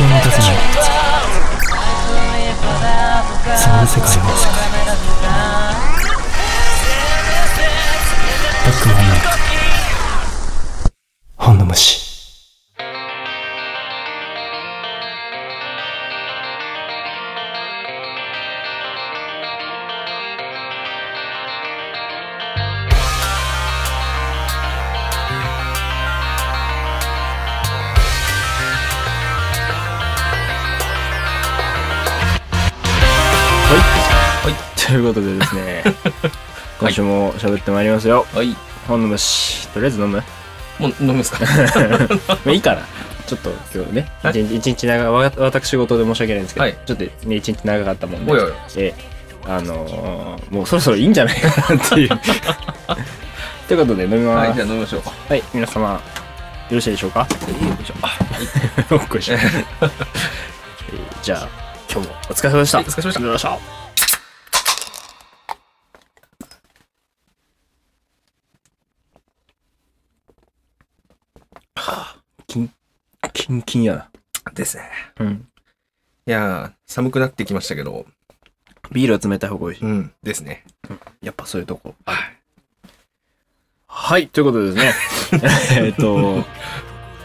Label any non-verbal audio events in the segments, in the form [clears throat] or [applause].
を持たせないそんな世界をバックもことでですね、[laughs] 今週も喋ってまいりますよ。はい。本の虫。とりあえず飲むもう飲むんですか？[laughs] まあいいかな。ちょっと今日ね、はい一日一日長わ私事で申し訳ないんですけど、はいちょっとね、一日長かったもんで、おいおいえあのーもうそろそろいいんじゃないかなっていう。[laughs] ということで飲みます。はい、じゃあ飲みましょう。はい、皆様、よろしいでしょうか？よいしょ。よっこいしょ。えーじゃあ、今日もお疲れ様でした。はいお疲れ様でしたお疲れ様でした。はあ、キン、キンキンやな。ですね。うん。いやー、寒くなってきましたけど、ビールは冷たい方が美味しい。うん、ですね。やっぱそういうとこ。はい。はい、ということでですね。[laughs] えっと、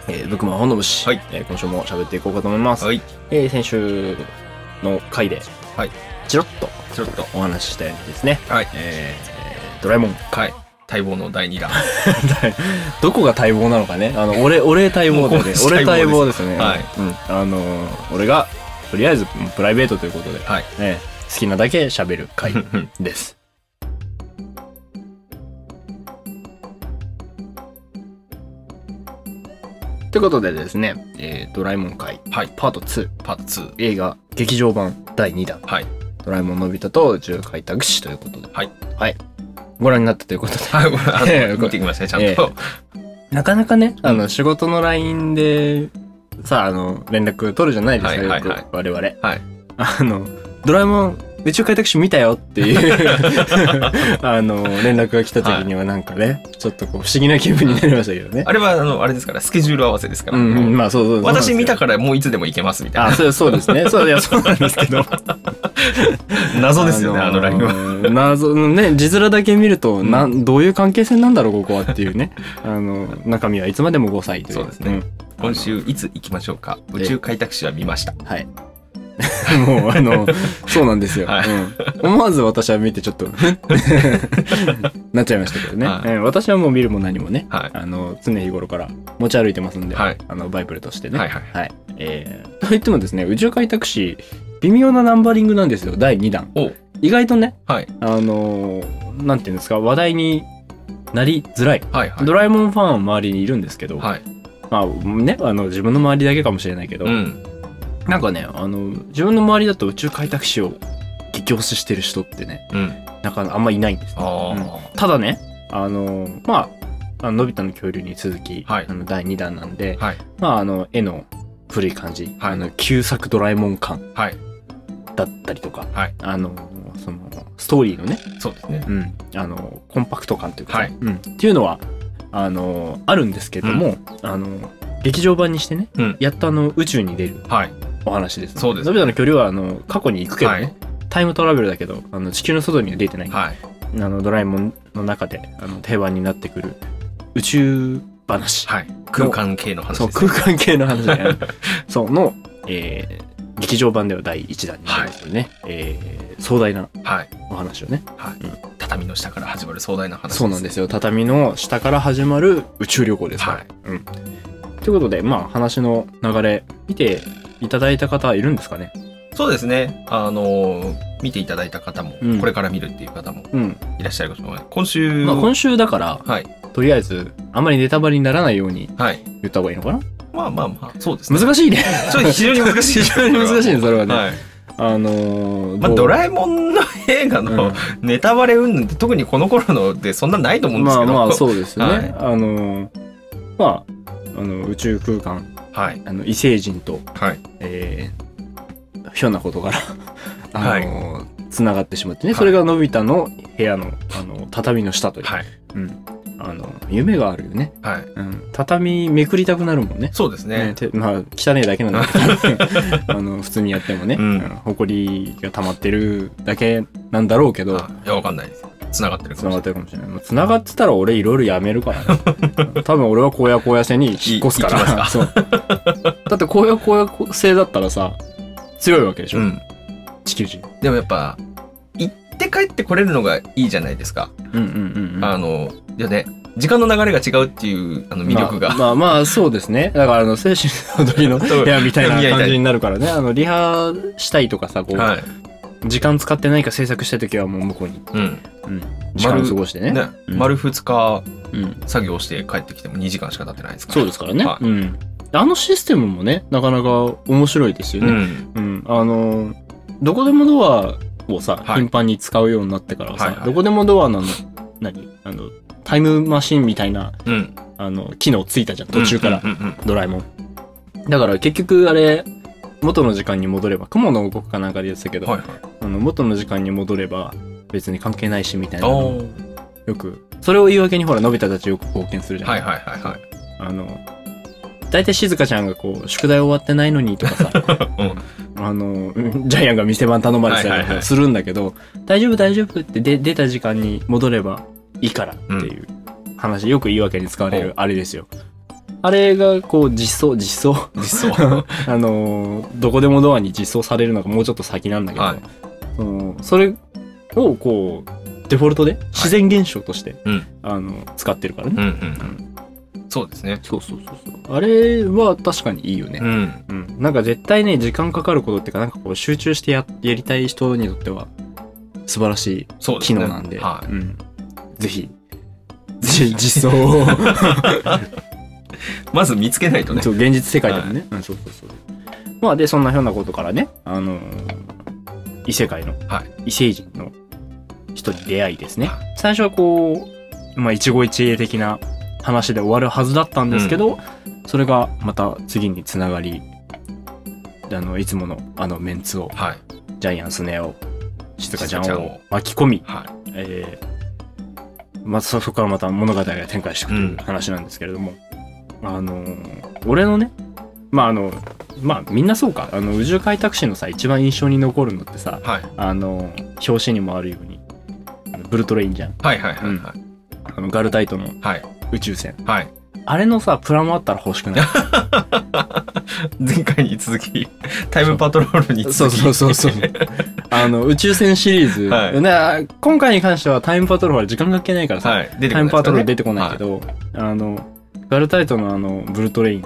えー、ブックマン本の虫。はいえー今週も喋っていこうかと思います。はい。えー先週の回で、はい。チロッとちょっと。お話ししたようにですね、はい。えー、ドラえもん。はい。待望の第2弾。[laughs] どこが待望なのかね。あの、俺、俺待望でね。[laughs] 俺待望ですね。はいうん。あのー、俺が、とりあえずプライベートということで、はい。ね、好きなだけ喋る回 [laughs] です。ということでですね、えードラえもん会、はい。パート2、パート2。映画、劇場版第2弾、はい。ドラえもんのび太と宇宙開拓士ということで、はい。はい。ご覧になったということで、[laughs] はい。見てきましたね、ちゃんえと。なかなかね、あの、仕事の LINE で、さあ、あの、連絡取るじゃないですか、はいはいはいよく我々。はい。あの、ドラえもん、宇宙開拓士見たよっていう、[laughs] あの、連絡が来た時にはなんかね、ちょっとこう、不思議な気分になりましたけどね。あれは、あの、あれですから、スケジュール合わせですから。うんうん、まあそうそう私見たからもういつでも行けますみたいあ、な。そうそうですね。そういや、そうなんですけど。[laughs] 謎ですよね、あのラインは。は。謎のね、字面だけ見ると、なん、どういう関係性なんだろう、ここはっていうね。あの、中身はいつまでも5歳という。そうですね今週いつ行きましょうか？宇宙開拓士は見ました。うん。はい。[laughs] もう、あの、そうなんですよ。はいうん思わず私は見てちょっと、[laughs] なっちゃいましたけどね。はいうん私はもう見るも何もね、はい。あの、常日頃から持ち歩いてますんで、はいあの、バイブルとしてね。はいはいはい。えー、といってもですね、宇宙開拓士、微妙なナンバリングなんですよ、第2弾。お意外とね、はい。あのーなんていうんですか、話題になりづらい。はいはい。ドラえもんファンは周りにいるんですけど、はい。まあね、あの、自分の周りだけかもしれないけど、うん。なんかね、あの、自分の周りだと宇宙開拓士を激推ししてる人ってね、うん。なかあんまいないんですね、あうんただね、あの、まあ、あののび太の恐竜に続き、はいあの第2弾なんで、あ。はい。まあ、あの、絵の古い感じ、はいあの、旧作ドラえもん感はい。だったりとか、はいあの、その、ストーリーのね、そうですね。うん、あの、コンパクト感というかうん、っていうのは、あの、あるんですけども、あの、劇場版にしてね、うんやっとあの、宇宙に出るはい。お話です、そうですのび太の距離は、あの、過去に行くけどね、はいタイムトラベルだけど、あの、地球の外には出てない。はい。あの、ドラえもんの中で、あの、定番になってくる宇宙話。はい。空間系の話そう。空間系の話だよね。[laughs] そう、の、えー、劇場版では第1弾になりますよね。えー、壮大なはい。お話をね。はいうん。畳の下から始まる壮大な話。そうなんですすよ。畳の下から始まる宇宙旅行ですから。はいうん。ということで、まあ、話の流れ、見ていただいた方はいるんですかね？そうですね。あのー、見ていただいた方もうん、これから見るっていう方もうん。いらっしゃるかもしれない。今週、まあ、今週だから、はい。とりあえず、あんまりネタバレにならないようにはい。言った方がいいのかな？まあまあまあ、そうですね。難しいね。ちょっと非常に難しい。非常に難しいね、それはね。はい。あのー、まあ、ドラえもんの映画うのんネタバレ云々って特にこの頃のでそんなないと思うんですけど。まあまあ、そうですよね。はいあのー、まあ、あの、宇宙空間、はい。あの、異星人と、はい。えー、ひょんなことから、[laughs] あのー、つながってしまってね、それがのび太の部屋の、あの、畳の下という、はい。うん。ああの、夢があるよね。はい。うん。畳めくりたくなるもんね。そうですね。ねてまあ、汚いだけなんだけど、[laughs] [laughs] あの、普通にやってもね、うんあの埃が溜まってるだけなんだろうけど、あいや、わかんないです。繋がってるか繋がっもしれない。てるかもしれない。もう繋がってたら俺いろいろやめるからね。[laughs] 多分俺は荒野荒野線に引っ越すかい行きら。[laughs] そう。だって荒野荒野性だったらさ、強いわけでしょ、うん。地球人。でもやっぱ、行って帰ってこれるのがいいじゃないですか。うんうんうんうん。あの、いやね、時間の流れが違うっていう、あの、魅力が。まあ、まあまあそうですね。だからあの、精神の時の [laughs] そう部屋みたいな感じになるからね。あの、リハしたいとかさ、こう、はい。時間使って何か制作したい時はもう向こうに、うん。うん、時間過ごしてね。ね、うん丸2日うん。作業して帰ってきても2時間しか経ってないですから。そうですからね。はいうん。あのシステムもね、なかなか面白いですよね。うん。うん。あの、どこでもドアをさ、はい頻繁に使うようになってからさ、はいはいどこでもドアの、何？あの、タイムマシンみたいな、うん。あの、機能ついたじゃん、途中から。うんうんうんドラえもん。だから結局あれ、元の時間に戻れば、雲の動くかなんかで言ってたけど、はいはい。あの元の時間に戻れば別に関係ないしみたいなのよく、それを言い訳にほら、のび太たちよく貢献するじゃん。はいはいはいはい。あの、大体静香ちゃんがこう、宿題終わってないのにとかさ、[laughs] うん。あの、うんジャイアンが店番頼まれてたはいはいはいりするんだけど、大丈夫大丈夫ってで出た時間に戻ればいいからっていう話、よく言い訳に使われるあれですよ。あれがこう実装、実装？実装。[laughs] あのーどこでもドアに実装されるのがもうちょっと先なんだけど、はいそのそれをこう、デフォルトで自然現象として、うんあの、使ってるからね。うんうんうん。そうですね。そうそうそうそう。あれは確かにいいよね。うん。うん。なんか絶対ね、時間かかることっていうか、なんかこう集中してややりたい人にとっては素晴らしい。機能なんで、はい。うん。ぜひ、じ実装を、[laughs] まず見つけないとね。そう、現実世界でもね。うん、そうそうそう。まあ、で、そんなひょんなことからね、あのー異世界の、は異星人の人に出会いですね。は最初はこう、まあ、一期一会的な話で終わるはずだったんですけど、それがまた次につながり、あの、いつものあのメンツを、はい。ジャイアンスネオ、静香ちゃんを静香ちゃんを巻き込み、はい。えーまあ、そこからまた物語が展開していくといううん話なんですけれども、あのー俺のね、まああの、まあみんなそうか、あの、宇宙開拓士のさ、一番印象に残るのってさ、はい。あの、表紙にもあるように、あのブルトレインじゃん。はいはいはいはい。あの、ガルタイトのはい。宇宙船。はい。あれのさ、プラモあったら欲しくない？[laughs] 前回に続き、タイムパトロールにそう続き。そうそうそう。[laughs] あの、宇宙船シリーズ。はいね今回に関してはタイムパトロールは時間関係ないからさ、はい。タイムパトロール出ててこないけど、あの、ガルタイトのあの、ブルトレイン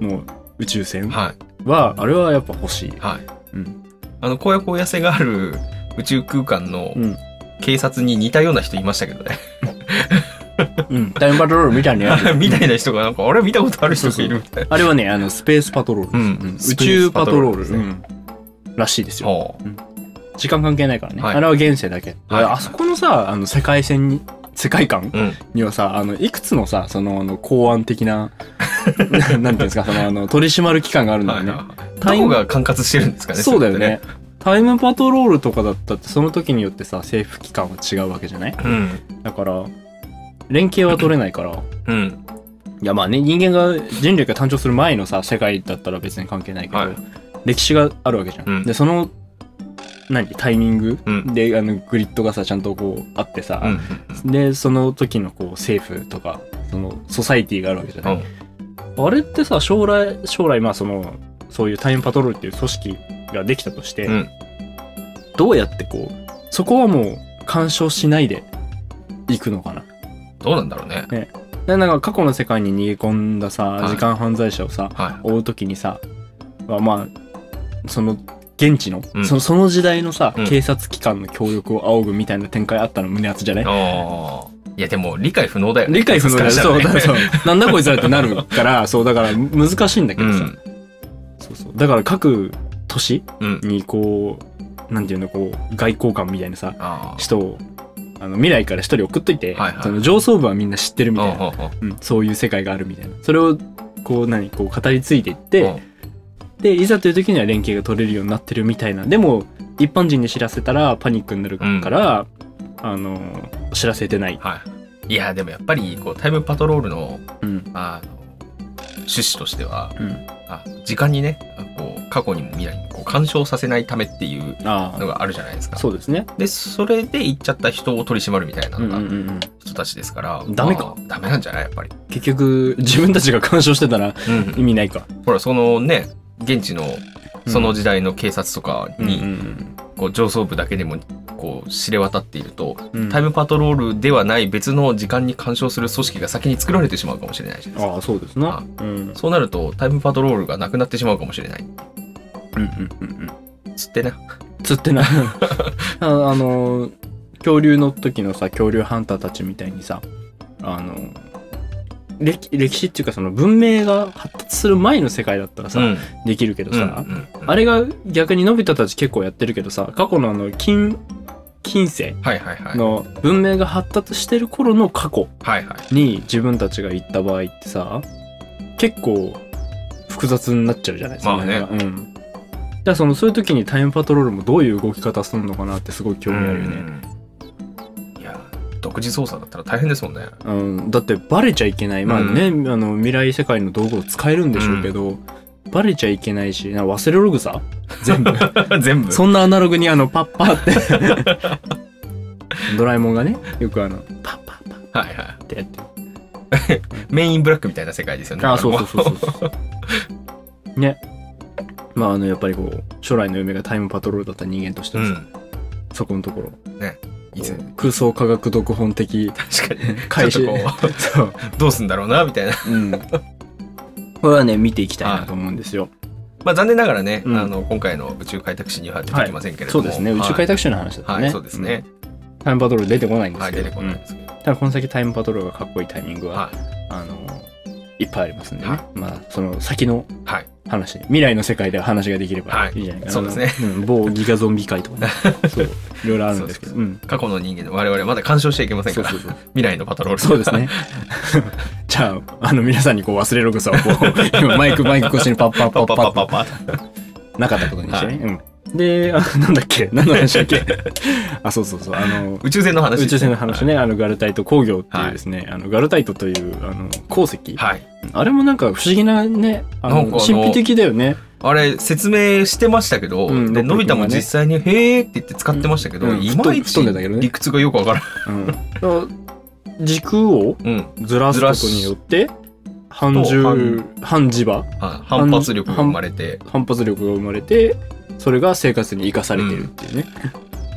の宇宙船はい。は、あれはやっぱ欲しい。はい。うん。あの、荒野荒野性がある宇宙空間のうん。警察に似たような人いましたけどね。うん。タイムパトロールみたいなやつ。[laughs] みたいな人がなんか、あれ見たことある人がいるみたいな。あれはね、あの、スペースパトロール。うん宇宙パトロール。らしいですよ。ほ時間関係ないからね。はいあれは現世だけ。はいあそこのさ、あの、世界線に、世界観う。うん。にはさ、あの、いくつのさ、その、あの、公安的な、[laughs] なんていうんですか、その、あの、取り締まる機関があるんだよね。はいはい。どこが管轄してるんですかねそうだよね。タイムパトロールとかだったって、その時によってさ、政府機関は違うわけじゃない？うん。だから、連携は取れないから、うん。いやまあね、人間が、人類が誕生する前のさ、世界だったら別に関係ないけど、はい歴史があるわけじゃん。うんで、その、何タイミング、うんで、あの、グリッドがさ、ちゃんとこう、あってさ、うん。で、その時のこう、政府とか、その、ソサイティがあるわけじゃない、うん。あれってさ、将来、将来、まあその、そういうタイムパトロールっていう組織ができたとして、うん。どうやってこう、そこはもう、干渉しないで、行くのかな？どうなんだろうね。でなんか過去の世界に逃げ込んださ、はい時間犯罪者をさ、は追うときにさ、まあまあ、その、現地の、うんそのその時代のさ、うん警察機関の協力を仰ぐみたいな展開あったの胸熱じゃない？い。ああ。いや、でも、理解不能だよね。理解不能だよ。[laughs] そう、だだそう。なんだこいつらってなるから、[laughs] そう、だから難しいんだけどさ。うん。そうそう。だから各都市うん。にこう、なんていうの、こう、外交官みたいなさ。人を、あの、未来から一人送っといて、はいはいその上層部はみんな知ってるみたいな。うんうんうんうん、そういう世界があるみたいな。それを、こう、何、こう、語り継いでいって、うんで、いざという時には連携が取れるようになってるみたいな。でも、一般人に知らせたらパニックになるから、あの、知らせてない。はい。やでもやっぱりこうタイムパトロールのうん。あの趣旨としてはうん。あ時間にねこう過去にも未来にもこう干渉させないためっていうのがあるじゃないですか。そうですね。でそれで行っちゃった人を取り締まるみたいなうんのがうんうんうん。人たちですから、ダメか。まあダメなんじゃない？やっぱり。結局自分たちが干渉してたらうん。意味ないか。ほらそのね現地のその時代の警察とかうんに、こう上層部だけでもこう知れ渡っていると、タイムパトロールではない別の時間に干渉する組織が先に作られてしまうかもしれないじゃないですか。ああそうですなうんそうなるとタイムパトロールがなくなってしまうかもしれない。うんうんうんうんつってね。釣ってな [laughs] あの恐竜の時のさ恐竜ハンターたちみたいにさあの歴歴史っていうかその文明が発達する前の世界だったらさ、うん。できるけどさ、うんうんうん。あれが逆にのび太たち結構やってるけどさ過去のあの近近世はいはいはい。の文明が発達してる頃の過去はいはい。に自分たちが行った場合ってさ結構複雑になっちゃうじゃないですか、まあね。うん。そのそういう時にタイムパトロールもどういう動き方するのかなってすごい興味あるよね、うん独自操作だったら大変ですもんね。うん、だってバレちゃいけないまあね、あの未来世界の道具を使えるんでしょうけど、バレちゃいけないしな忘れログさ？全部 [laughs] 全部。そんなアナログにあのパッパーってドラえもんがねよくあのパッパッパッはいはってやって。[laughs] メインブラックみたいな世界ですよね。あそうそうう。そうそうそう [laughs] ねまああのやっぱりこう将来の夢がタイムパトロールだった人間としてはさ、うん。そこのところいつこう空想科学読本的確かに。開始ちょっとこそう。う、どうすんだろうな、みたいな。うん。これはね見ていきたいなと思うんですよ、まあ残念ながらね、うん。あの、今回の宇宙開拓史には出てきませんけれども。そうですね。宇宙開拓拓史の話だったね、はい、そうですね。うん。タイムパトロール出てこないんですはい、けど、出てこないうんですけど。ただこの先タイムパトロールがかっこいいタイミングは、はあのいっぱいありますんでね、はい。まあその先のい。はい。話未来の世界で話ができればはい。いじゃないかな、そうですね。うん某ギガゾンビ界とかね。[laughs] そう。いろいろあるんですけど。そううん。過去の人間の我々はまだ干渉しちゃいけませんから。そうそうそう。未来のパトロール。そうですね。[laughs] じゃああの皆さんにこう忘れログさをこう今マイクマイク越しにパッパッパパッパッッパッパッパッパなかったことにしてね、うんであなんだっけ？何の話だっけ？[laughs] あそうそうそう。あの宇宙船の話。宇宙船の話。ね、あのガルタイト工業っていうですね、あのガルタイトというあの鉱石、はい。あれもなんか不思議なねあの神秘的だよね。あれ、説明してましたけど、うんで、のび太も実際に、へーって言って使ってましたけど、うん。いまいち理屈がよくわからん。うん、時空をうん。ずらすことによって反重反反磁場。はい。反発力が生まれて、反発力が生まれてそれが生活に生かされてるっていうね、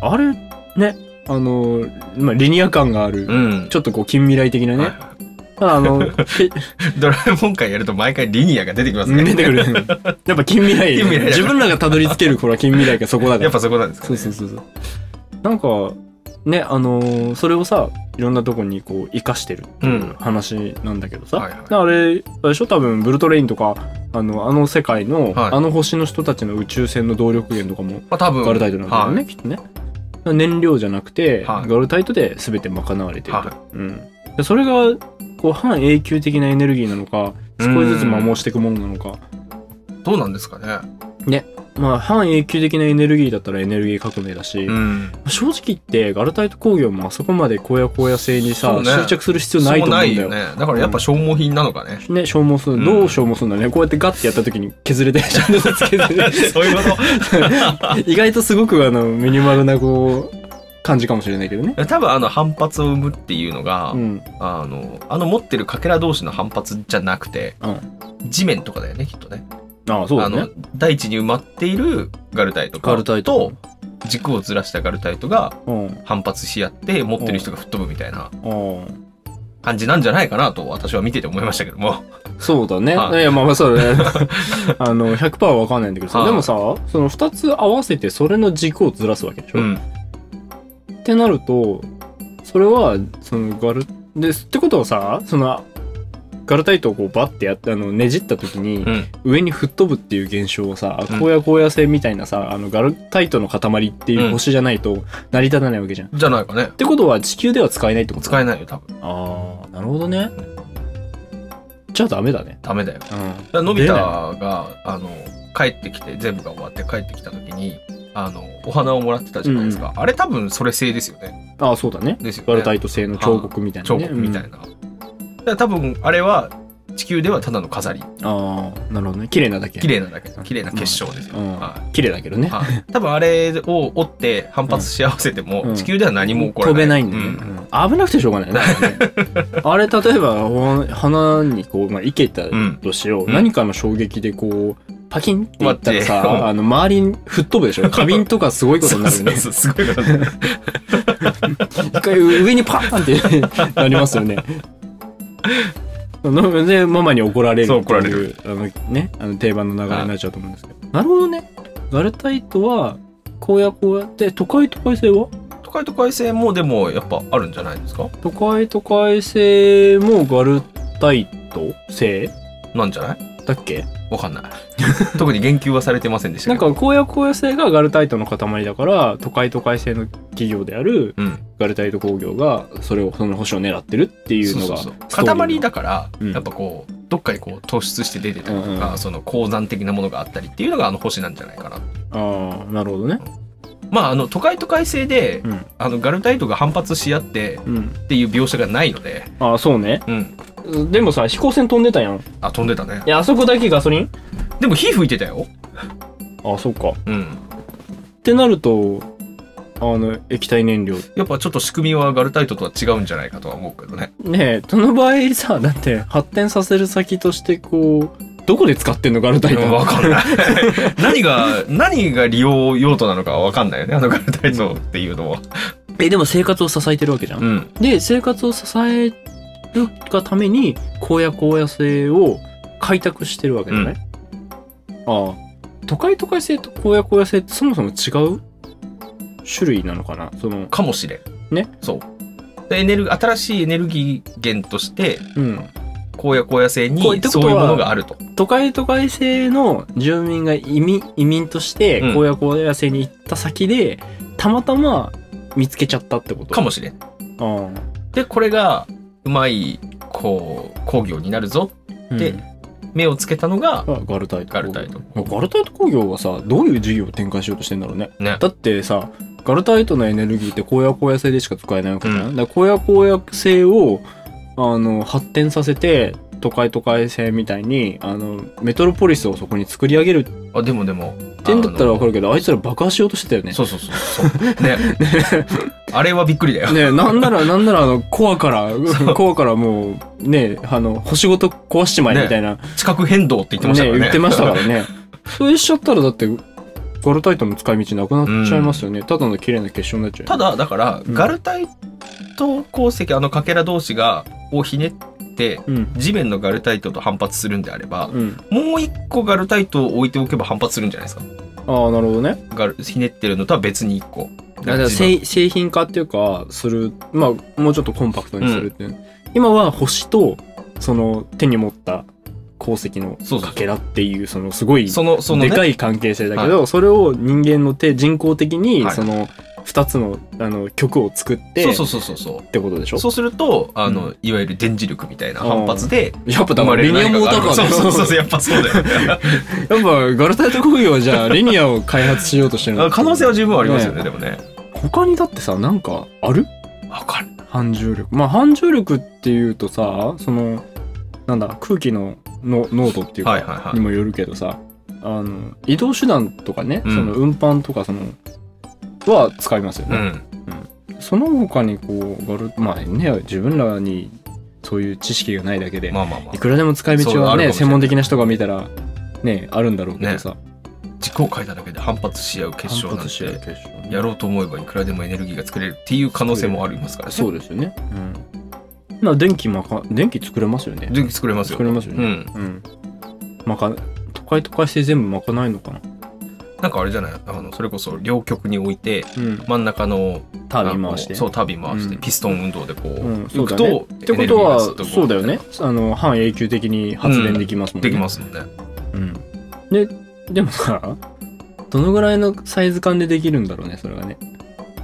あれねあの、まあ、リニア感がある、うん。ちょっとこう近未来的なね、はいあの [laughs] けドラえもん会やると毎回リニアが出てきますね。出てくる。[laughs] やっぱ近未来。近未来だ。自分らがたどり着ける頃は近未来がそこだから。やっぱそこなんですかそうね。そうそうそう。なんかねあのーそれをさいろんなとこにこう生かしてるっていう話なんだけどさ、はいはい。あれあれでしょ？多分ブルトレインとかあのあの世界の、はい。あの星の人たちの宇宙船の動力源とかもまあ多分。ガルタイトなんだよね、はい。きっとね。燃料じゃなくて、はい。ガルタイトで全て賄われてると、はうん、でそれがこう半永久的なエネルギーなのか少しずつ摩耗していくものなのか。どうなんですかね。まあ半永久的なエネルギーだったらエネルギー革命だし、うん。正直言ってガルタイト工業もあそこまで荒野荒野性にさ、ね執着する必要ないと思うんだよ。ね。だからやっぱ消耗品なのかね。ね、消耗する。うんどう消耗するんだろうね。こうやってガッてやった時に削れて、[laughs] ちゃんと削れて。そういうこと [laughs] 意外とすごくあの、ミニマルなこう、感じかもしれないけどね。多分あの反発を生むっていうのが、うん。あの、あの持ってるかけら同士の反発じゃなくて、うん。地面とかだよね、きっとね。ああ、そうだあのね。、大地に埋まっているガルタイトガルタイトと、軸をずらしたガルタイトが。反発し合って、持ってる人が吹っ飛ぶみたいな感じなんじゃないかなと私は見てて思いましたけども。そうだね。はいいや、まあまあそうだね。[laughs] あの、100%はわかんないんだけどさ、はいでもさ、その2つ合わせてそれの軸をずらすわけでしょ？うん。ってなるとそれはそのガルですってことはさそのガルタイトをこうバッてやってあのねじった時にうん。上に吹っ飛ぶっていう現象をさうん荒野荒野星みたいなさあのガルタイトの塊っていう星じゃないと成り立たないわけじゃん。っじゃないかね。てことは地球では使えないってこと？使えないよ、多分。ああなるほどね。じゃあダメだね。ダメだよ。だかうん。らのび太が、あの、帰ってきて、全部が終わって帰ってきた時に、あの、お花をもらってたじゃないですか。あれ多分それ製ですよね。ああ、そうだね。ですよね。ガルタイト製の彫刻みたいな彫ね。刻みたいな。だ多分あれは地球ではただの飾り。うん。ああ、なるほどね。綺麗なだけ。綺麗なだけ。綺麗な結晶ですよ。うんはい綺麗だけどね。はい多分あれを折って反発し合わせても、うん地球では何も起こらない。飛べないんだよね。ううん危なくてしょうがないね。[laughs] あれ、例えば、ほ花にこう、まあ、いけたとしよう。うん何かの衝撃でこう、パキンっていったらさ、あの、周りに吹っ飛ぶでしょ？[laughs] 花瓶とかすごいことになるよね。そうそうそうすごいことになる [laughs] 一回上にパーンってなりますよね。ので、ママに怒られるって怒られる。あのね、あの定番の流れになっちゃうと思うんですけど。なるほどね。ガルタイトは、こうやこうやって、都会都会性は？都会都会性もでもやっぱあるんじゃないですか？都会都会性もガルタイト性？なんじゃない？だっけ？わかんない。[laughs] 特に言及はされてませんでしたなん。か荒野荒野性がガルタイトの塊だから都会都会性の企業であるうん。ガルタイト工業がそれをその星を狙ってるっていうのが塊だから、うん。やっぱこうどっかにこう突出して出てたりとか、うんうんその鉱山的なものがあったりっていうのがあの星なんじゃないかな。ああなるほどね。まああの都会都会性で、うん。あのガルタイトが反発し合ってうん。っていう描写がないので、ああそうね。うん、でもさ飛行船飛んでたやん。いあ飛んでたね。やあそこだけガソリン？でも火吹いてたよ。あそうか。っうん。てなるとあの液体燃料。やっぱちょっと仕組みはガルタイトとは違うんじゃないかとは思うけどね。ねえその場合さだって発展させる先としてこうどこで使ってんのガルタイト？わかんない。[laughs] 何が何が利用用途なのかはわかんないよねあのガルタイトっていうのは。えでも生活を支えてるわけじゃん。うん。で生活を支えるがために荒野荒野性を開拓してるわけだね、ああ。都会都会性と荒野荒野性ってそもそも違う種類なのかな？そのかもしれん。ね？そう。でエネル新しいエネルギー源としてうん。荒野荒野性にそういうものがあると。都会都会性の住民が移民移民としてうん。荒野荒野性に行った先で、たまたま見つけちゃったってこと？かもしれん。あ。でこれがうまいこう工業になるぞあで目をつけたのがガルタイト。ガルタイト。ガルタイト工業はさどういう事業を展開しようとしてんだろうね。ね。だってさガルタイトのエネルギーって荒野荒野性でしか使えないわけじゃん、うん。だから荒野荒野性をあの発展させて都会都会性みたいにあのメトロポリスをそこに作り上げる。っあでもでもてんだったらわかるるけどあいつら爆破しようとしてたよね。そうそうそうそう。ね。[laughs] [laughs] あれはびっくりだよ、ねなんなら [laughs] なんならあのコアからコアからもうねあの星ごと壊しちまえみたいな、地殻変動って言ってましたからね。言ってましたからね。それしちゃったらだってガルタイトの使い道なくなっちゃいますよね、ただの綺麗な結晶になっちゃうよただだから、うん。ガルタイト鉱石あのかけら同士がをひねってうん。地面のガルタイトと反発するんであれば、うん。もう一個ガルタイトを置いておけば反発するんじゃないですか？ああなるほどね。ガルひねってるのとは別に一個。だから製製品化っていうかするまあもうちょっとコンパクトにするっていう、今は星とその手に持った鉱石のかけらっていうそのすごいそのその、ね、でかい関係性だけど、それを人間の手人工的にはい。その2つのあの曲を作ってそうそうそうそうそう。ってことでしょ？そうするとあの、ういわゆる電磁力みたいな反発でやっぱだからリニアモーターカーそうそうそうそうややっぱそうだよ [laughs] っぱガルタイト工業はじゃあリニアを開発しようとしてるの？可能性は十分ありますよねでもね。他にだってさなんかある？わかる反重力。まあ反重力っていうとさそのなんだ空気のの濃度っていうはいはいはい。かにもよるけどさ、あの移動手段とかね、うん。その運搬とかそのは使いますよね、うん。その他にこうガルまあね自分らにそういう知識がないだけで、まあまあまあ。いくらでも使い道はねあるかもしれない。専門的な人が見たらねあるんだろうけどさ、軸を変えただけで反発し合う結晶なん反発し合うて結晶ねやろうと思えばいくらでもエネルギーが作れるっていう可能性もありますからね。そうですよね。うん。まあ電気まか電気作れますよね。電気作れますよ。作れますよね。うん。うん。まか都会都会性全部まかないのかななんかあれじゃない？あのそれこそ両極に置いてうん。真ん中のタービン回して。そうタービン回して、うん。ピストン運動でこう、うん、そ浮くとってことはそうだよね。あの半永久的に発電できますもんね、できますもんね。うん。ででもさどのぐらいのサイズ感でできるんだろうねそれがね。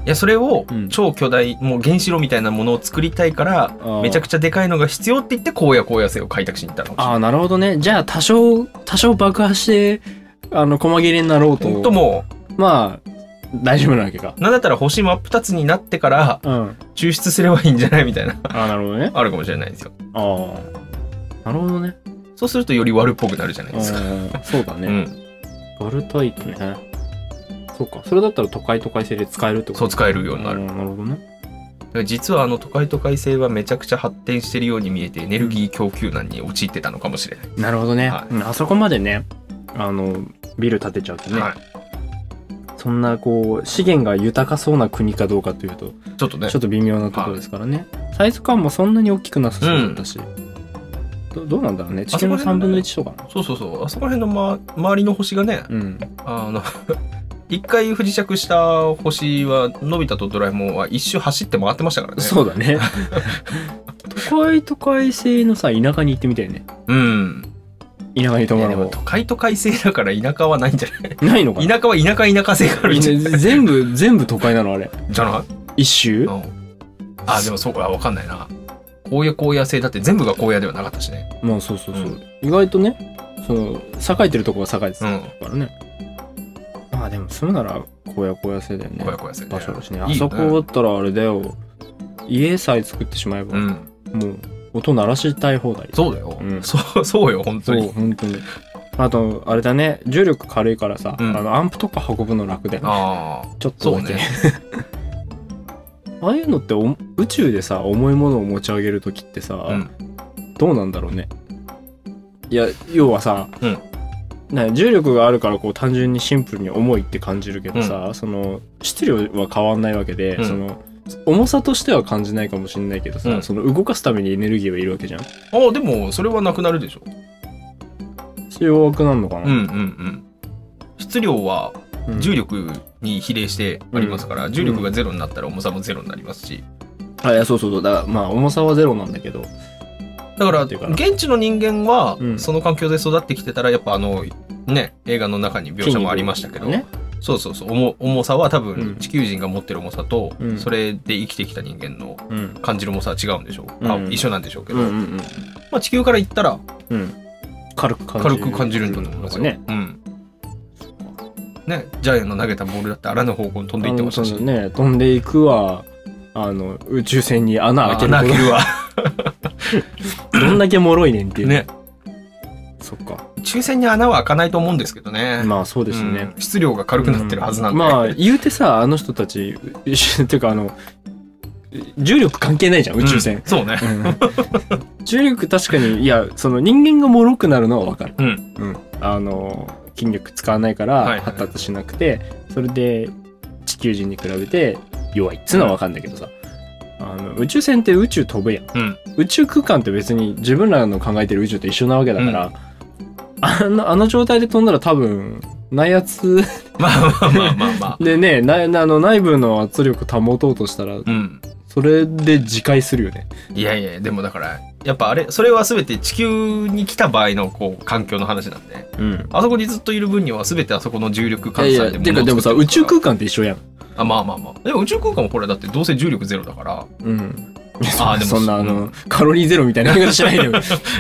いやそれをうん。超巨大、もう原子炉みたいなものを作りたいからめちゃくちちゃでかいのが必要って言って荒野荒野性を開拓しに行ったの。ああなるほどね。じゃあ多少多少爆破してあの細切れになろうとともまあ大丈夫なわけか。なんだったら星真っ二つになってからうん。抽出すればいいんじゃないみたいな、ああ、なるほどね。あるかもしれないですよ。ああ。なるほどね。そうするとより悪っぽくなるじゃないですか。うんそうだね。うん。ワルタイプね。そうか。それだったら都会都会製で使えるってことそう使えるようになる。うんなるほどね。実はあの都会都会性はめちゃくちゃ発展してるように見えてエネルギー供給難に陥ってたのかもしれない。なるほどね。はいうんあそこまでね、あの、ビル建てちゃうとね、はい。そんなこう、資源が豊かそうな国かどうかというと、ちょっとねちょっ。と微妙なところですからね。サイズ感もそんなに大きくなさそうだったし。どどうなんだろうね。地球の3分の1とかな。そうそうそう。あそこら辺の、ま、周りの星がね、うん。あの、[laughs] 一回不時着した星は、のび太とドラえもんは一周走って回ってましたからね。そうだね。[laughs] 都会都会製のさ、田舎に行ってみたいね。うん。田舎に。都会都会性だから田舎はないんじゃない？ないのかな？田舎は田舎田舎性があるんじゃない？全部、全部都会なのあれ。じゃない？一周？うん。あ、でもそうか、わかんないな。荒野荒野性だって全部が荒野ではなかったしね。まあそうそうそう。うん意外とね、その、栄えてるとこが栄えてたうん。からね。まあでも、住むなら、荒野荒野製だよね。荒野荒野性、ね。場所だしね。いいよねあそこだったらあれだよ。家さえ作ってしまえば、うん。もう、音鳴らしたい放題。そうだよ。うんそう、そうよ、本当そう、に。本当に。あと、あれだね、重力軽いからさ、うんあの、アンプとか運ぶの楽だよね。ああ。ちょっとだけ。そうね [laughs] ああいうのってお宇宙でさ、重いものを持ち上げるときってさ、うん。どうなんだろうね。いや、要はさ、うんね重力があるからこう単純にシンプルに重いって感じるけどさ、その質量は変わんないわけで、うんその重さとしては感じないかもしれないけどさ、うん。その動かすためにエネルギーはいるわけじゃん。ああ、でも、それはなくなるでしょ。弱くなるのかな、うんうんうん。質量はうん。重力に比例してありますから、重力がゼロになったら重さもゼロになりますし。あいやそうそうそう。だからまあ重さはゼロなんだけど。だから、っていうかな現地の人間はう、ん。その環境で育ってきてたら、やっぱあの、ね、映画の中に描写もありましたけど、ねそうそうそう、重重さは多うん。分地球人が持ってる重さと、うん。それで生きてきた人間のうん。感じる重さは違うんでしょう、あうん。一緒なんでしょうけど、うんうんうん。まあ地球から言ったらうん。軽く感じる。軽く感じるんだと思いますよ。ね。うん。ね、ジャイアンの投げたボールだってあらぬ方向に飛んでいってまし。たし。ね。飛んでいくわあの宇宙船に穴開ける穴開けるわ。[laughs] どんだけ脆いねんっていう。ね。そっか。抽選に穴は開かないと思うんですけどね。まあそうですね、うん。質量が軽くなってるはずなんで。まあ言うてさあの人たちっ [laughs] ていうかあの重力関係ないじゃん宇宙船。うん、そうね。うん。重力確かにいやその人間が脆くなるのは分かる。うん。うん。あの筋力使わないかはいはいら発達しなくて、それで地球人に比べて弱いっつうのは分かんないけどさ、あの宇宙船って宇宙飛ぶやん。うん。宇宙空間って別に自分らの考えてる宇宙と一緒なわけだから、あのあの状態で飛んだら多分内圧 [laughs] まあまあまあまあまあ。でねなあの内部の圧力保とうとしたらうん。それで自戒するよね。いやいや、でもだから、やっぱあれ、それは全て地球に来た場合のこう環境の話なんで、うん。あそこにずっといる分には全てあそこの重力関いや西でいやてかでもさ宇宙空間って一緒やん。あ、まあまあまあ。でも宇宙空間もこれだってどうせ重力ゼロだから、うんあーでもそんなあの、うんカロリーゼロみたいな言い方しないで [laughs] よ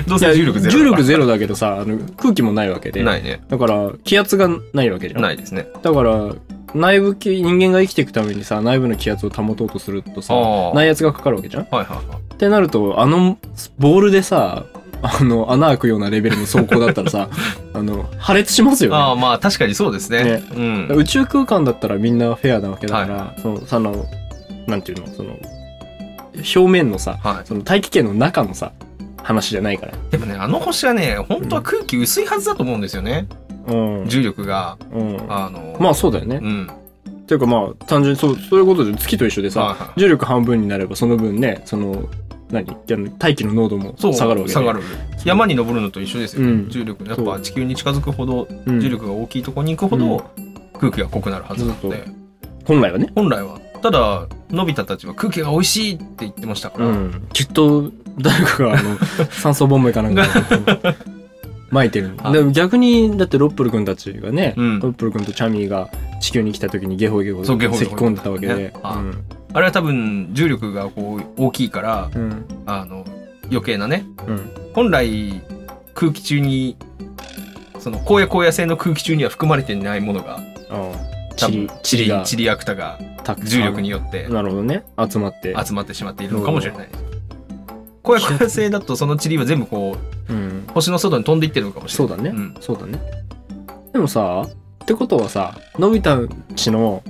どうせ重力ゼロ重。力ゼロだけどさあの空気もないわけでないね。だから気圧がないわけじゃんないですね。だから内部気人間が生きていくためにさ内部の気圧を保とうとするとさ内圧がかかるわけじゃんっはいはいはい。てなるとあのボールでさあの穴開くようなレベルの走行だったらさ [laughs] あの破裂しますよねああ、まあ確かにそうですね。ねうん。宇宙空間だったらみんなフェアなわけだから、はそのそのなんていうのその表面のさはその大気圏の中のさ話じゃないから。い。でもね、あの星はね、本当は空気薄いはずだと思うんですよね。うん、重力が、うん、あの、まあそうだよね、うん。っていうかまあ単純にそうそういうことで月と一緒でさ、はいはい。重力半分になればその分ねその何？大気の濃度も下がるわけで。下がる。山に登るのと一緒ですよ。うん。重力。やっぱ地球に近づくほど、うん。重力が大きいところに行くほど、空気が濃くなるはずなので、本来はね、本来は。ただ、のび太たちは空気が美味しいって言ってましたから、うん、きっと誰かがあの [laughs] 酸素ボンベかなんかで [laughs] 撒いてる。はい。でも逆にだってロップル君たちがね、うん。ロップル君とチャミーが地球に来た時にゲホゲホそうゲホゲホ咳き込んでたわけで、あれは多分重力がこう大きいから、うん。うんあの、余計なね、うん。本来空気中に、その荒野荒野性の空気中には含まれていないものが、あ多分チリが。チリアクタが重力によってなるほどね。集まって。集まってしまっているのかもしれない。荒野行星だとその塵は全部こううん。星の外に飛んでいってるのかもしれない。そうだね、ん。そうだね。でもさってことはさのび太んちの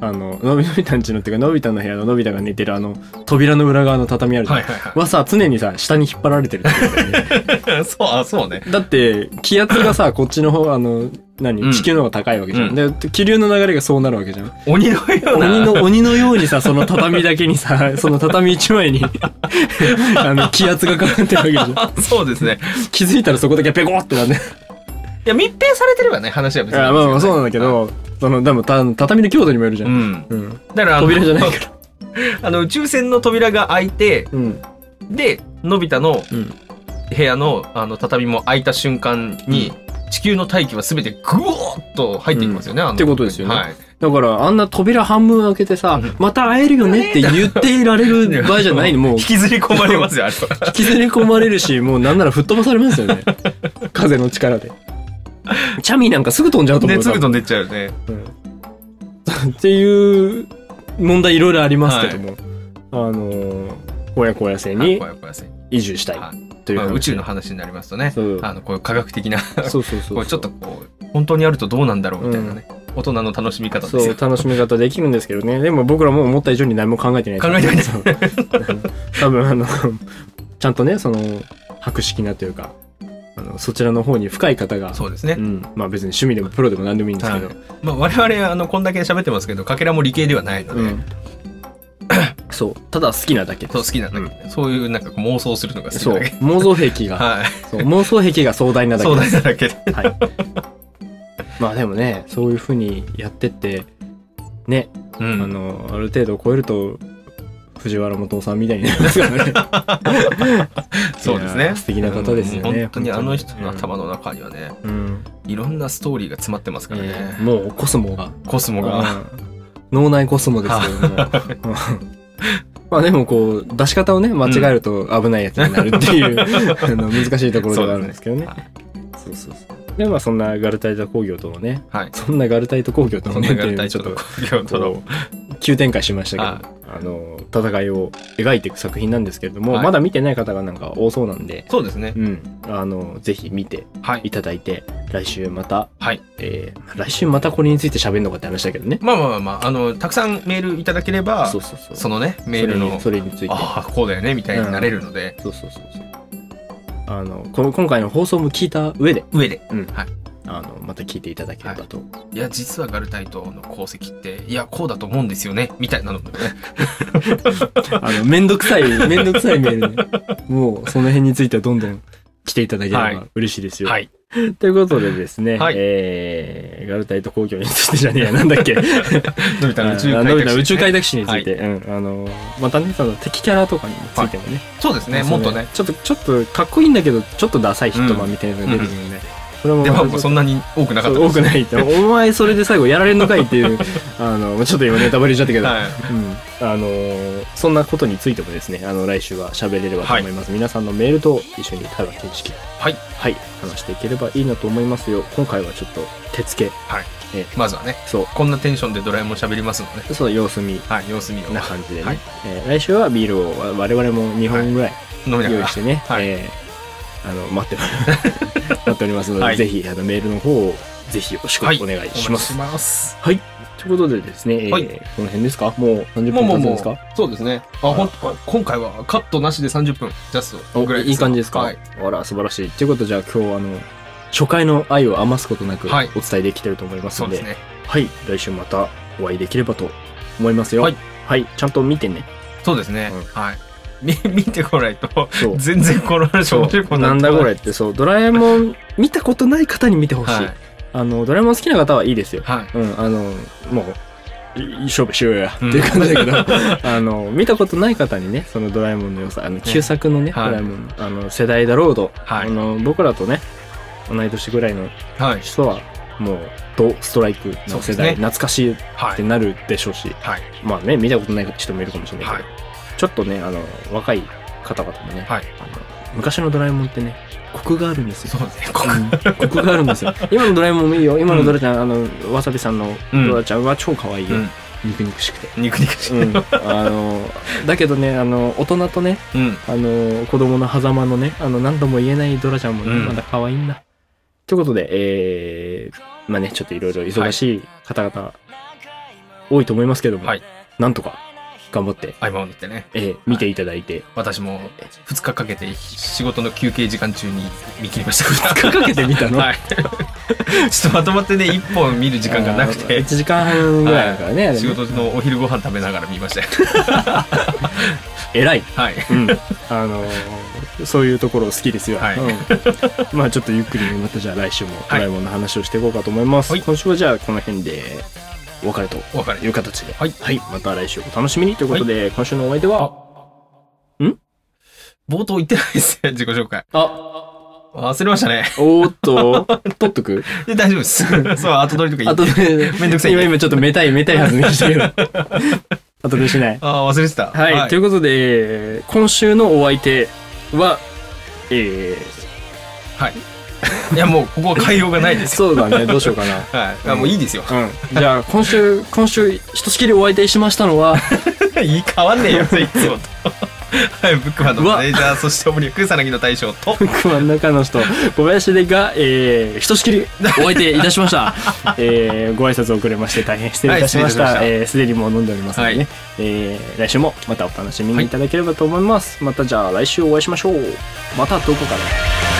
あののびのび太んちのっていうかのび太の部屋ののび太が寝てるあの扉の裏側の畳あるじゃん、はいはいははさ常にさ下に引っ張られてるってね。い。[laughs] そう、あ、そうね。だって気圧がさこっちの方あの何、うん地球の方が高いわけじゃん、うんで気流の流れがそうなるわけじゃん鬼のような。鬼の鬼のようにさその畳だけにさ [laughs] その畳一枚に [laughs] あの気圧がかかってるわけじゃんあそうですね。気づいたらそこだけペコってなんでいや、密閉されてればね、話は別いに。やまあまあそうなんだけど、そのでもた畳の強度にもよるじゃ。うんん。うん。だから扉じゃないから。[laughs] あの、宇宙船の扉が開いて、うん。で、のび太のうん。部屋のあの畳も開いた瞬間に、地球の大気は全てグオーッと入ってきますよね。あのってことですよねはい。だから、あんな扉半分開けてさうん、また会えるよねって言っていられる場合じゃないの。も [laughs] う引、きずり込まれますよ、あれは。引きずり込まれるし、もうなんなら吹っ飛ばされますよね。[laughs] 風の力で。チャミなんかすぐ飛んじゃうと思うね、すぐ飛んでっちゃうよね。うんっていう問題いろいろありますけども、はいに怖い怖い怖い移住したいはいという話まあ宇宙の話になりますとねあの、こういう科学的な、そうちょっとこう、本当にあるとどうなんだろうみたいなね、大人の楽しみ方ですそうよ。楽しみ方できるんですけどね。でも僕らも思った以上に何も考えてない考えてない。[laughs] 多分あのちゃんとねその博識なというかあのそちらの方に深い方がそうですね。う。ん、まあ別に趣味でもプロでも何でもいいんですけど、はい。まあ我々、あの、こんだけ喋ってますけど、かけらも理系ではないので、うん [clears throat] そう。ただ好きなだけ。でそう好きなんだけど、そういうなんか妄想するのが好きそうなだけ。妄想癖が、はい。そう。妄想癖が壮大なだけ壮大なだけで。はい。まあでもねそういうふうにやってってね、うあん。のある程度超えると藤原元さんみたいになりますからね。[laughs] そうですね。素敵な方ですよねうん。本当にあの人の頭の中にはね、うん。いろんなストーリーが詰まってますからね。え。ーもうコスモが。コスモが。うん脳内コスモですけども。うん [laughs] まあでもこう出し方をね間違えると危ないやつになるっていう、[laughs] あの難しいところではあるんですけどね。はいそうそうそうでまあそんなガルタイト工業とのねはい。そんなガルタイト工業とのねちちょっと急展開しましたけど、はあの戦いを描いていく作品なんですけれども、はい。まだ見てない方がなんか多そうなんで、そうですね。う。ん、あのぜひ見てはい。い。ただいて来週また、はい。えー来週またこれについて喋るのかって話だけどね。まあまあまあまあ、あの、たくさんメールいただければそ、うそうそう。そのね、メールの、それについて。ああ、こうだよね、みたいになれるので、そうそうそうそうあのこの今回の放送も聞いた上で、上で。うん。はい。あのまた聞いていただければと、い。や、実はガルタイトの功績って、いや、こうだと思うんですよね、みたいなのもね。[laughs] あのめんどくさいめんどくさいメールね。もうその辺についてはどんどん来ていただけれはい。ば嬉しいですよ、はい。[laughs] ということでですね、はい。えー、ガルタイト工業についてじゃねえや、なんだっけ？のび太の宇宙あのび太の宇宙開拓拓史について、うん、あの、またね、その敵キャラとかについてもね。そうですね、もっとね。ちょっと、ちょっとかっこいいんだけど、ちょっとダサいヒットマンみたいなのが出てくるので、それもでも、またちょっとそんなに多くなかった多くないって。お前それで最後やられんのかいっていう、[laughs] あの、ちょっと今ネタバレしちゃったけど、はい。うん、あのーそんなことについてもですね、あの、来週は喋れればと思います。皆さんのメールと一緒に対話形式、はい。はい、話していければいいなと思いますよ。今回はちょっと手付け、はい。えまずはね、そう、こんなテンションでドラえもん喋りますので、そう、様子見。はい、様子見を。な感じでね。はい。えー来週はビールを我々も2本ぐらい飲みながら。用意し。てね、はい。えーあの、待って、待っておりますので、はいぜひ、あの、メールの方を、ぜひよろしくお願いします。お待ちます。はい。ということでですね、えーはいこの辺ですか？もう30もうもうもう分経つんですか？そうですね。あ、ほんと、今回はカットなしで30分、ジャストおぐらいいい感じですか、はい。あら、素晴らしい。ということで、じゃあ今日、あの、初回の愛を余すことなくはいお伝えできてると思いますので、そうですね。はい。来週またお会いできればと思いますよ。はい。はい。ちゃんと見てね。そうですねう。はい。み、[laughs] 見てこないと。全然この話面白くなんだこれって、そう、ドラえもん見たことない方に見てほしい。はい。あの、ドラえもん好きな方はいいですよ。はい。うん、あの、もう、勝負しようや、うんっていう感じだけど、[laughs] あの、見たことない方にね、そのドラえもんの良さ、あの、旧作のね、はいドラえもん、あの、世代だろうと、はいあの、僕らとね、同い年ぐらいのはい。人は、もう、ドストライクの世代、ね懐かしいっはい。てなるでしょうし、はい。まあね、見たことない人もいるかもしれないけど、はい。ちょっとね、あの、若い方々もね、はい。あの昔のドラえもんってね、コクがあるんですよ。そうね。こうんコクがあるんですよ。[laughs] 今のドラえもんもいいよ。今のドラちゃん、あの、わさびさんのドラちゃんは超可愛いよ。うん。肉肉しくて。肉肉しい。うん。あの、だけどね、あの、大人とね、うん。あの、子供の狭間のね、あの、何とも言えないドラちゃんもね、うんまだ可愛いんだ。ということで、えー、まあね、ちょっといろいろ忙しい方々、多いと思いますけども、はいなんとか頑張って、合間を縫ってね。えー見ていただいて、私も2日かけて仕事の休憩時間中に見切りました。[laughs] かかけてみたの？はい。[laughs] ちょっとまとまってね、1本見る時間がなくて1、時間半ぐらいだからね仕事のお昼ご飯食べながら見ましたよ。[laughs] 偉い。はい。うん。あのーそういうところ好きですよ。はいうんまあちょっとゆっくりまたじゃあ来週もドラえもんの話をしていこうかと思います。はい今週はじゃあこの辺でお別れとお別れ。いう形で。はいまた来週お楽しみにということで、今週のお相手は、冒頭言ってないですね、自己紹介。あ、忘れましたね。おーっと、[laughs] 取っとく？で大丈夫です。そう、後取りとかあ言って。とで、めんどくさい今今ちょっとめたいめたいはずにしたけど。あとでしない。ああ、忘れてた。はい、ということで、今週のお相手は、えはい。いや、もう、ここは変えようがないでー、すよ。そうだね、どうしようかな。[laughs] はい。あもういいですよ。うん。じゃあ、今週、今週、ひとしきりお相手しましたのは、[laughs] いい、変わんねえよ、いつもと。はい、ブックマンのマネージャー、そして、おもりくさなぎの大将と、真ん中の人、小林でが、えー、ひとしきりお相手いたしました。[laughs] えー、ご挨拶遅れまして大変失礼いたしました。はいえー、すでにもう飲んでおりますのでね、はいえー、来週もまたお楽しみにいただければと思います。またじゃあ来週お会いしましょう。またどこかで。